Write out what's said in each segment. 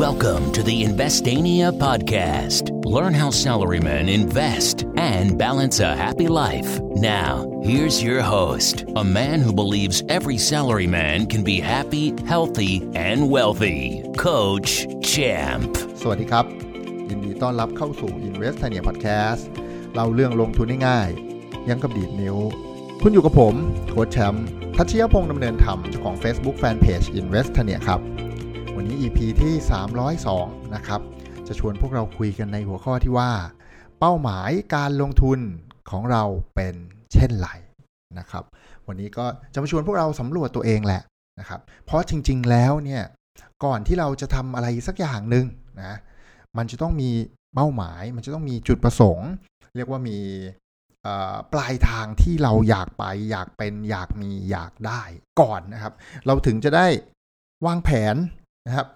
Welcome to the Investania podcast. Learn how salarymen invest and balance a happy life. Now, here's your host, a man who believes every salaryman can be happy, healthy, and wealthy, Coach Champ. สวัสดีครับ ยินดีต้อนรับเข้าสู่ Investania Podcast เราเรื่องลงทุนง่ายๆยังกับดีดนิ้ว คุณอยู่กับผม โค้ชแชมป์ทัชยพงศ์ดำเนินธรรมเจ้าของ Facebook Fanpage Investania ครับ วันนี้ EP ที่ 302 นะครับ จะชวนพวกเราคุยกันในหัวข้อที่ว่า เป้าหมายการลงทุนของเราเป็นเช่นไรนะครับ วันนี้ก็จะมาชวนพวกเราสำรวจตัวเองแหละนะครับ เพราะจริง ๆ แล้วเนี่ยก่อนที่เราจะทำอะไรสักอย่างหนึ่งนะมันจะต้องมีเป้าหมาย มันจะต้องมีจุดประสงค์ เรียกว่ามีปลายทางที่เราอยากไป อยากเป็นอยากมีอยากได้ก่อนนะครับ เราถึงจะได้วางแผน นะครับ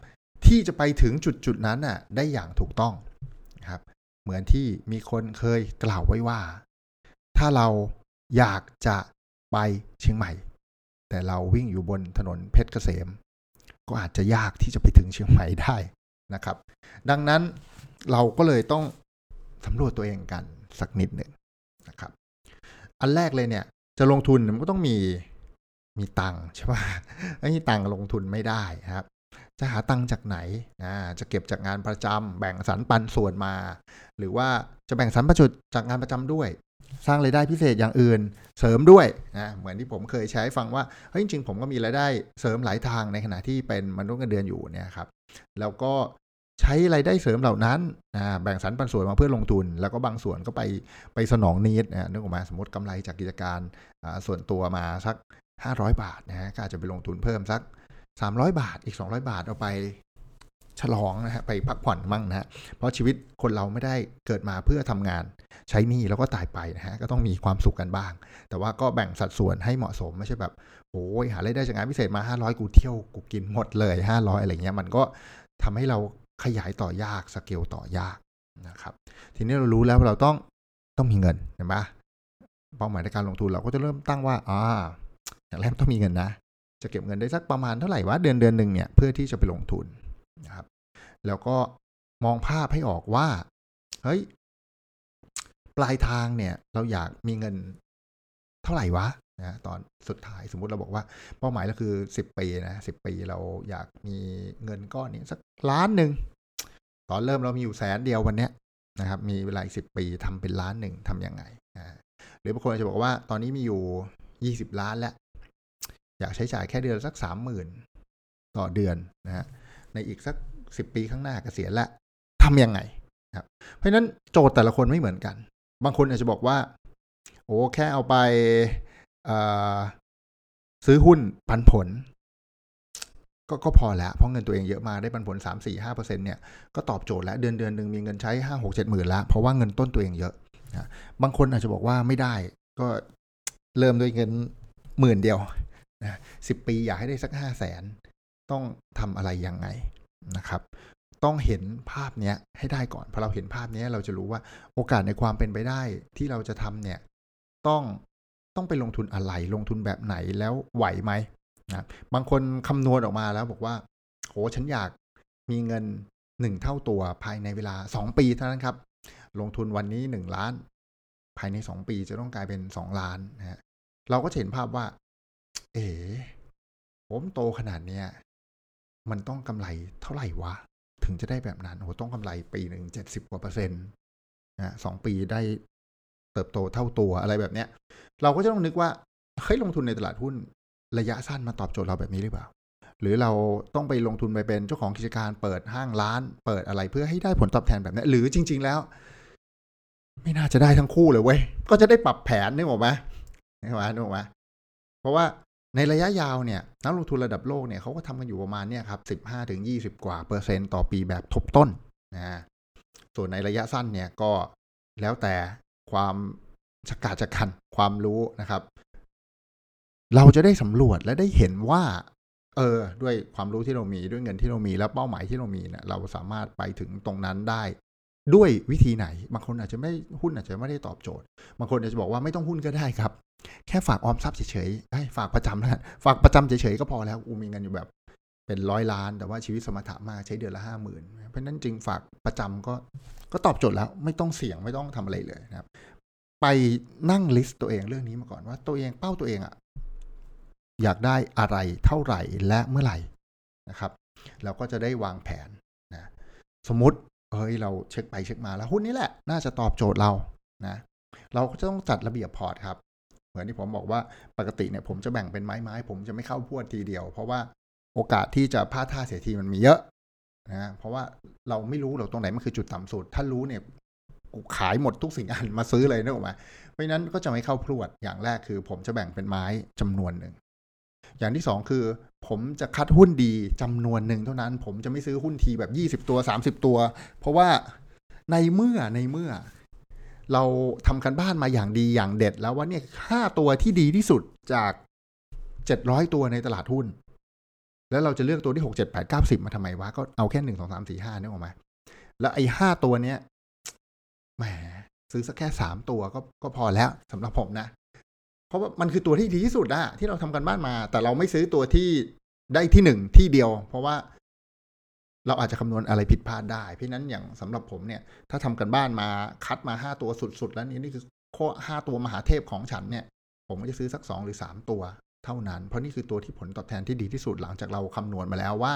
ที่จะไปถึงจุดจุดๆนั้นน่ะได้อย่างถูกต้องนะครับ เหมือนที่มีคนเคยกล่าวไว้ว่า ถ้าเราอยากจะไปเชียงใหม่ แต่เราวิ่งอยู่บนถนนเพชรเกษม ก็อาจจะยากที่จะไปถึงเชียงใหม่ได้นะครับ ดังนั้นเราก็เลยต้องสำรวจตัวเองกันสักนิดหนึ่งนะครับ อันแรกเลยเนี่ยจะลงทุนมันก็ต้องมีมีตังค์ใช่ป่ะไม่มีตังค์ลงทุนไม่ได้ครับ จะหาตังค์จากไหนอ่าจะเก็บจากงานประจำแบ่งสรรปันส่วนมา หรือว่าจะแบ่งสรรประจุดจากงานประจำด้วย สร้างรายได้พิเศษอย่างอื่น เสริมด้วยนะเหมือนที่ผมเคยใช้ฟังว่าเฮ้ยจริง ๆ ผมก็มีรายได้เสริมหลายทางในขณะที่เป็นมนุษย์เงินเดือนอยู่เนี่ยครับแล้วก็ใช้รายได้เสริมเหล่านั้นนะแบ่งสรรปันส่วนมาเพื่อลงทุน แล้วก็บางส่วนก็ไปไปสนองนิดนะนึกออกมาสมมติกำไรจากกิจการส่วนตัวมาสัก 500 บาทนะฮะก็อาจจะไปลงทุนเพิ่มสัก 300บาทอีก200บาทเอาไปฉลองนะฮะไปพักผ่อนมั่งนะฮะเพราะชีวิตคนเราไม่ได้เกิดมาเพื่อทำงานใช้หนี้แล้วก็ตายไปนะฮะก็ต้องมีความสุขกันบ้าง แต่ว่าก็แบ่งสัดส่วนให้เหมาะสมไม่ใช่แบบโอ้ยหารายได้จากงานพิเศษมา 500 กูเที่ยวกูกินหมดเลย 500 อะไรเงี้ยมันก็ทำให้เราขยายต่อยากสเกลต่อยากนะครับทีนี้เรารู้แล้วเราต้องต้องมีเงินเห็นปะเป้าหมายในการลงทุนเราก็จะเริ่มตั้งว่าอ่าอย่างแรกต้องมีเงินนะ จะเก็บเงินได้สักประมาณเท่าไหร่วะเดือนเดือนหนึ่งเนี่ยเพื่อที่จะไปลงทุนนะครับแล้วก็มองภาพให้ออกว่าเฮ้ยปลายทางเนี่ยเราอยากมีเงินเท่าไหร่วะนะตอนสุดท้ายสมมุติเราบอกว่าเป้าหมายเราคือสิบปีนะสิบปีเราอยากมีเงินก้อนนี้สักล้านหนึ่งตอนเริ่มเรามีอยู่แสนเดียววันเนี้ยนะครับ มีเวลาสิบปีทำเป็นล้านหนึ่งทำยังไงนะหรือบางคนอาจจะบอกว่าตอนนี้มีอยู่ยี่สิบล้านแล้ว อยากใช้จ่ายแค่เดือนสักสามหมื่นต่อเดือนนะฮะในอีกสักสิบปีข้างหน้ากเกษียณแล้วทำยังไงครับเพราะฉะนั้นโจทย์แต่ละคนไม่เหมือนกัน บางคนอาจจะบอกว่า โอ้แค่เอาไปซื้อหุ้นปันผล ก็ก็พอแล้วเพราะเงินตัวเองเยอะมาได้ปันผลสามสี่ห้าเปอร์เซ็นเนี่ยก็ตอบโจทย์แล้วเดือนเดือนหนึ่งมีเงินใช้ห้าหกเจ็ดหมื่นล้วเพราะว่าเงินต้นตัวเองเยอะนะบางคนอาจจะบอกว่าไม่ได้ก็เริ่มด้วยเงินหมื่นเดียว นะสิบปีอยากให้ได้สักห้าแสนต้องทำอะไรยังไงนะครับ ต้องเห็นภาพเนี้ยให้ได้ก่อนพอเราเห็นภาพเนี้ยเราจะรู้ว่าโอกาสในความเป็นไปได้ที่เราจะทำเนี่ยต้องต้องไปลงทุนอะไรลงทุนแบบไหนแล้วไหวไหมนะบางคนคำนวณออกมาแล้วบอกว่าโหฉันอยากมีเงินหนึ่งเท่าตัวภายในเวลาสองปีเท่านั้นครับ ลงทุนวันนี้หนึ่งล้าน ภายในสองปีจะต้องกลายเป็นสองล้านนะฮะเราก็จะเห็นภาพว่า เอ๋ผมโตขนาดเนี้ยมันต้องกำไรเท่าไหร่วะ ถึงจะได้แบบนั้นโอ้โหต้องกำไรปีหนึ่งเจ็ดสิบกว่าเปอร์เซ็นต์นะสองปีได้เติบโตเท่าตัวอะไรแบบเนี้ย เราก็จะต้องนึกว่าเฮ้ยลงทุนในตลาดหุ้นระยะสั้นมาตอบโจทย์เราแบบนี้หรือเปล่า หรือเราต้องไปลงทุนไปเป็นเจ้าของกิจการเปิดห้างร้าน เปิดอะไรเพื่อให้ได้ผลตอบแทนแบบนี้หรือจริง ๆ แล้ว ไม่น่าจะได้ทั้งคู่เลยเว้ยก็จะได้ปรับแผนนึกออกไหมนึกออกไหมนึกออกไหมเพราะว่า ในระยะยาวเนี่ยนักลงทุนระดับโลกเนี่ยเขาก็ทำกันอยู่ประมาณเนี่ยครับสิบห้าถึงยี่สิบกว่าเปอร์เซ็นต์ต่อปีแบบทบต้นนะส่วนในระยะสั้นเนี่ยก็แล้วแต่ความชะกาจกันความรู้นะครับ เราจะได้สำรวจและได้เห็นว่า เออ ด้วยความรู้ที่เรามีด้วยเงินที่เรามีและเป้าหมายที่เรามีเนี่ยเราสามารถไปถึงตรงนั้นได้ ด้วยวิธีไหน บางคนอาจจะไม่หุ้นอาจจะไม่ได้ตอบโจทย์ บางคนอาจจะบอกว่าไม่ต้องหุ้นก็ได้ครับ แค่ฝากออมทรัพย์เฉยๆเอ้ฝากประจำแล้วฝากประจำเฉยๆก็พอแล้วอูมีเงินอยู่แบบ เป็นร้อยล้าน แต่ว่าชีวิตสมถะมากใช้เดือนละห้าหมื่นเพราะนั้นจริงฝากประจำก็ก็ตอบโจทย์แล้ว ไม่ต้องเสี่ยงไม่ต้องทำอะไรเลยนะครับ ไปนั่งลิสต์ตัวเองเรื่องนี้มาก่อนว่าตัวเองเป้าตัวเองอะอยากได้อะไรเท่าไหร่และเมื่อไหร่นะครับ เราก็จะได้วางแผนนะสมมติ เฮ้ยเราเช็คไปเช็คมาแล้วหุ้นนี้แหละ น่าจะตอบโจทย์เรานะเราก็จะต้องจัดระเบียบพอร์ตครับ เหมือนที่ผมบอกว่าปกติเนี่ยผมจะแบ่งเป็นไม้ไม้ผมจะไม่เข้าพวดทีเดียว เพราะว่าโอกาสที่จะพลาดท่าเสียทีมันมีเยอะนะเพราะว่าเราไม่รู้เราตรงไหนมันคือจุดต่ำสุด ถ้ารู้เนี่ยขายหมดทุกสิ่งอันมาซื้อเลยนึกออกมเพราะนั้นก็จะไม่เข้าพรวดอย่างแรกคือ ผมจะแบ่งเป็นไม้จำนวนหนึ่ง อย่างที่สองคือ ผมจะคัดหุ้นดีจำนวนหนึ่งเท่านั้น ผมจะไม่ซื้อหุ้นทีแบบยี่สิบตัวสามสิบตัว เพราะว่าในเมื่อในเมื่อ เราทำกันบ้านมาอย่างดีอย่างเด็ดแล้วว่าเนี่ยห้าตัวที่ดีที่สุดจากเจ็ดร้อยตัวในตลาดหุ้น แล้วเราจะเลือกตัวที่หกเจ็ดแปดเก้าสิบมาทำไมวะก็เอาแค่หนึ่งสองสามสี่ห้านี่ออกมาแล้วไอ้ห้าตัวเนี้ยแหมซื้อสักแค่สามตัวก็ก็พอแล้วสำหรับผมนะ เพราะว่ามันคือตัวที่ดีที่สุดอะที่เราทำการบ้านมา แต่เราไม่ซื้อตัวที่ได้ที่หนึ่งที่เดียว เพราะว่าเราอาจจะคำนวณอะไรผิดพลาดได้ เพราะนั้นอย่างสำหรับผมเนี่ย ถ้าทำการบ้านมาคัดมาห้าตัวสุด ๆ แล้วนี่นี่คือข้อห้าตัวมหาเทพของฉันเนี่ย ผมก็จะซื้อสักสองหรือสามตัวเท่านั้น เพราะนี่คือตัวที่ผลตอบแทนที่ดีที่สุดหลังจากเราคำนวณมาแล้วว่า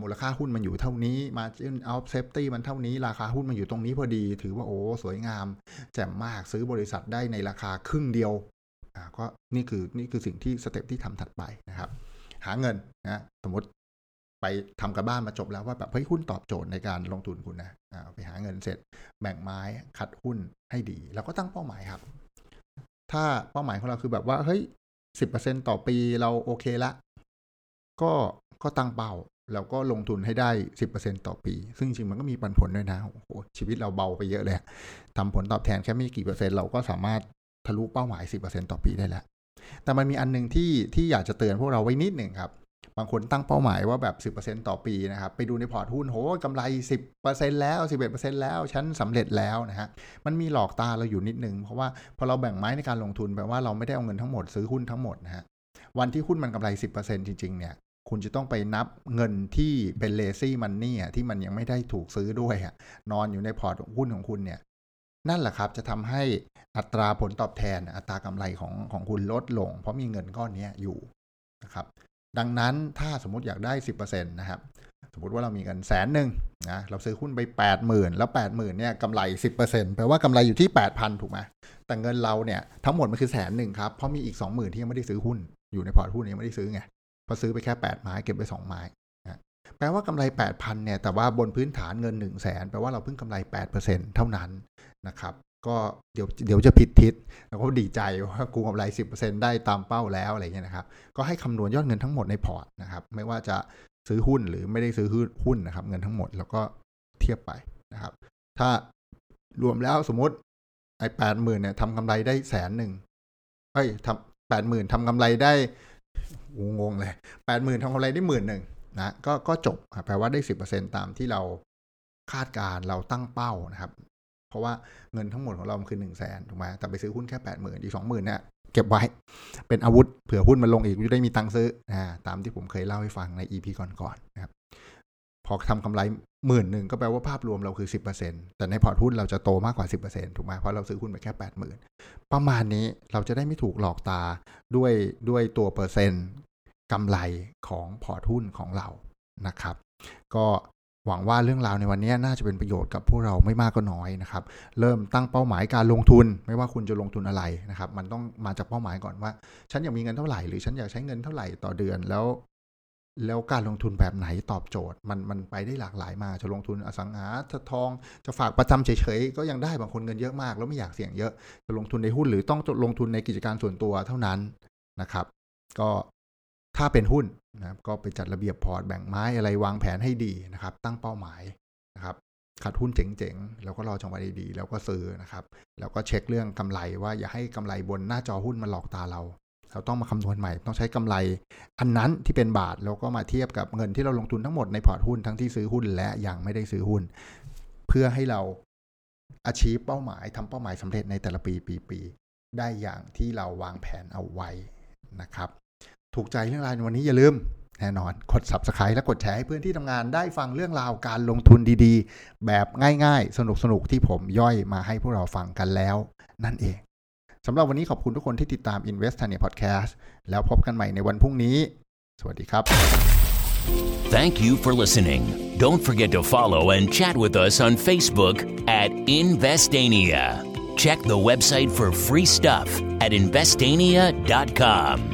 มูลค่าหุ้นมันอยู่เท่านี้ margin of safety มันเท่านี้ ราคาหุ้นมันอยู่ตรงนี้พอดี ถือว่าโอ้ สวยงาม แจ่มมากซื้อบริษัทได้ในราคาครึ่งเดียว ก็นี่คือนี่คือสิ่งที่สเต็ปที่ทำถัดไปนะครับ หาเงินนะสมมติไปทำกับบ้านมาจบแล้วว่าแบบเฮ้ยหุ้นตอบโจทย์ในการลงทุนคุณนะอ่าไปหาเงินเสร็จ แบ่งไม้คัดหุ้นให้ดี แล้วก็ตั้งเป้าหมายครับ ถ้าเป้าหมายของเราคือแบบว่าเฮ้ยสิบเปอร์เซ็นต่อปีเราโอเคละ ก็ก็ตั้งเป้าแล้วก็ลงทุนให้ได้สิบเปอร์เซ็นต่อปี ซึ่งจริงมันก็มีปันผลด้วยนะโอ้โหชีวิตเราเบาไปเยอะเลยทำผลตอบแทนแค่ไม่กี่เปอร์เซ็นต์เราก็สามารถ ทะลุเป้าหมายสิบเปอร์เซ็นต่อปีได้แล้ว แต่มันมีอันนึงที่ที่อยากจะเตือนพวกเราไว้นิดหนึ่งครับ บางคนตั้งเป้าหมายว่าแบบ 10%ต่อปีนะครับ ไปดูในพอร์ตหุ้นโหกำไร 10%แล้ว 11%แล้ว ฉันสำเร็จแล้วนะฮะ มันมีหลอกตาเราอยู่นิดนึง เพราะว่าพอเราแบ่งไม้ในการลงทุนแปลว่าเราไม่ได้เอาเงินทั้งหมดซื้อหุ้นทั้งหมดนะฮะ วันที่หุ้นมันกำไร 10%จริงๆ เนี่ยคุณจะต้องไปนับเงินที่เป็นเลซี่มันนี่ที่มันยังไม่ได้ถูกซื้อด้วยนอนอยู่ในพอร์ตหุ้นของคุณเนี่ย นั่นแหละครับจะทำให้อัตราผลตอบแทนอัตรากำไรของของคุณลดลง เพราะมีเงินก้อนนี้อยู่นะครับดังนั้นถ้าสมมติอยากได้ 10%นะครับสมมติว่าเรามีเงินแสนหนึ่งนะเราซื้อหุ้นไป 80,000 แล้ว 80,000เนี่ยกำไร 10%แปลว่ากำไรอยู่ที่ 8,000 ถูกไหมแต่เงินเราเนี่ยทั้งหมดมันคือแสนหนึ่งครับ เพราะมีอีก 20,000 ที่ยังไม่ได้ซื้อหุ้น อยู่ในพอร์ตหุ้นยังไม่ได้ซื้อไงพอซื้อไปแค่ 8 ไม้เก็บไป 2 ไม้นะแปลว่ากำไร 8,000เนี่ยแต่ว่าบนพื้นฐานเงิน 1 0 0 0 0แสนแปลว่าเราเพิ่งกำไร 8%เท่านั้น นะครับ ก็เดี๋ยวเดี๋ยวจะผิดทิศแล้วก็ดีใจว่ากูกำไรสิบเปอร์เซ็นได้ตามเป้าแล้วอะไรเงี้ยนะครับ ก็ให้คำนวณยอดเงินทั้งหมดในพอร์ตนะครับ ไม่ว่าจะซื้อหุ้นหรือไม่ได้ซื้อหุ้นนะครับ เงินทั้งหมดแล้วก็เทียบไปนะครับ ถ้ารวมแล้วสมมติไอ้แปดหมื่นเนี่ยทำกำไรได้แสนหนึ่งเอ้ยทำแปดหมื่นทำกำไรได้งงเลยแปดหมื่นทำกำไรได้หมื่นหนึ่งนะก็ก็จบแปลว่าได้สิบเปอร์เซ็นตามที่เราคาดการเราตั้งเป้านะครับ เพราะว่าเงินทั้งหมดของเราคือหนึ่งแสนถูกไหมแต่ไปซื้อหุ้นแค่แปดหมื่นอีกสองหมื่นเนี่ยเก็บไว้เป็นอาวุธเผื่อหุ้นมันลงอีกจะได้มีตังค์ซื้ออ่าตามที่ผมเคยเล่าให้ฟังใน EP ก่อนๆนะครับพอทำกำไรหมื่นหนึ่งก็แปลว่าภาพรวมเราคือสิบเปอร์เซ็นต์แต่ในพอร์ตหุ้นเราจะโตมากกว่าสิบเปอร์เซ็นต์ถูกไหมเพราะเราซื้อหุ้นไปแค่แปดหมื่นประมาณนี้เราจะได้ไม่ถูกหลอกตาด้วยด้วยตัวเปอร์เซ็นต์กำไรของพอร์ตหุ้นของเรานะครับ ก็ หวังว่าเรื่องราวในวันนี้น่าจะเป็นประโยชน์กับพวกเราไม่มากก็น้อยนะครับ เริ่มตั้งเป้าหมายการลงทุน ไม่ว่าคุณจะลงทุนอะไรนะครับ มันต้องมาจากเป้าหมายก่อนว่า ฉันอยากมีเงินเท่าไหร่หรือฉันอยากใช้เงินเท่าไหร่ต่อเดือนแล้ว แล้วการลงทุนแบบไหนตอบโจทย์ มันมันไปได้หลากหลายมาจะลงทุนอสังหาจะทอง จะฝากประจำเฉยๆก็ยังได้บางคนเงินเยอะมาก แล้วไม่อยากเสี่ยงเยอะจะลงทุนในหุ้นหรือต้องลงทุนในกิจการส่วนตัวเท่านั้นนะครับ ก็ ถ้าเป็นหุ้นนะครับก็ไปจัดระเบียบพอร์ตแบ่งไม้อะไรวางแผนให้ดีนะครับ ตั้งเป้าหมายนะครับขาดหุ้นเจ๋งๆ แล้วก็รอจังหวะดีๆ แล้วก็ซื้อนะครับ แล้วก็เช็คเรื่องกำไรว่าอย่าให้กำไรบนหน้าจอหุ้นมาหลอกตาเรา เราต้องมาคำนวณใหม่ ต้องใช้กำไร อันนั้นที่เป็นบาทแล้วก็มาเทียบกับเงินที่เราลงทุนทั้งหมดในพอร์ตหุ้นทั้งที่ซื้อหุ้นและยังไม่ได้ซื้อหุ้น เพื่อให้เราอาชีพเป้าหมายทำเป้าหมายสำเร็จในแต่ละปีปีๆได้อย่างที่เราวางแผนเอาไว้นะครับ ถูกใจเรื่องราวในวันนี้อย่าลืมแน่นอน กด Subscribe และกดแชร์ให้เพื่อนที่ทำงานได้ฟังเรื่องราวการลงทุนดีๆ แบบง่ายๆ สนุกๆ ที่ผมย่อยมาให้พวกเราฟังกันแล้ว นั่นเองสำหรับวันนี้ขอบคุณทุกคนที่ติดตาม Invest Tania Podcast แล้วพบกันใหม่ในวันพรุ่งนี้ สวัสดีครับ Thank you for listening. Don't forget to follow and chat with us on Facebook at Investania. Check the website for free stuff at investania.com.